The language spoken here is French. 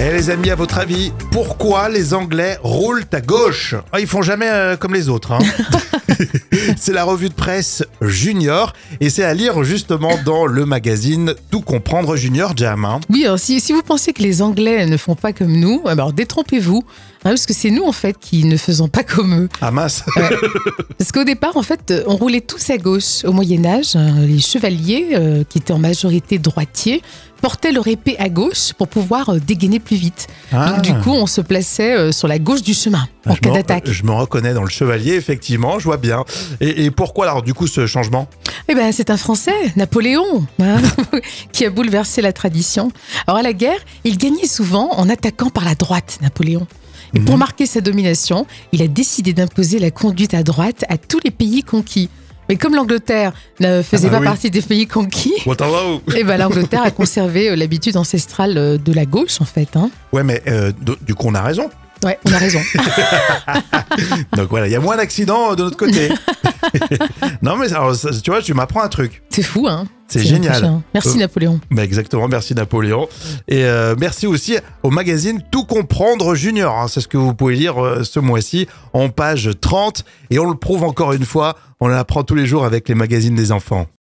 Eh les amis, à votre avis, pourquoi les Anglais roulent à gauche ah, Ils font jamais euh, comme les autres. hein. c'est la revue de presse Junior et c'est à lire justement dans le magazine Tout comprendre Junior Jam. hein. Oui, si, si vous pensez que les Anglais ne font pas comme nous, alors détrompez-vous, parce que c'est nous en fait qui ne faisons pas comme eux. Ah mince Parce qu'au départ, en fait, on roulait tous à gauche. Au Moyen Âge, hein, les chevaliers, euh, qui étaient en majorité droitiers, portaient leur épée à gauche pour pouvoir euh, dégainer plus vite. Ah. Donc du coup, on se plaçait euh, sur la gauche du chemin en je cas d'attaque. Je me reconnais dans le chevalier, effectivement, je vois bien. Et, et pourquoi alors du coup ce changement? Eh ben, c'est un Français, Napoléon, hein, qui a bouleversé la tradition. Alors à la guerre, il gagnait souvent en attaquant par la droite, Napoléon. Et pour marquer sa domination, il a décidé d'imposer la conduite à droite à tous les pays conquis. Mais comme l'Angleterre ne faisait Ah bah pas oui. partie des pays conquis, Waterloo eh ben, l'Angleterre a conservé euh, l'habitude ancestrale euh, de la gauche, en fait. hein. Ouais mais euh, du coup on a raison. Ouais, on a raison. Donc voilà, il y a moins d'accidents de notre côté. non mais alors, tu vois, tu m'apprends un truc. C'est fou, hein C'est génial. Merci Euh, Napoléon. Bah exactement, merci Napoléon. Et euh, merci aussi au magazine Tout comprendre Junior. hein. C'est ce que vous pouvez lire euh, ce mois-ci en page 30. Et on le prouve encore une fois, on l'apprend tous les jours avec les magazines des enfants.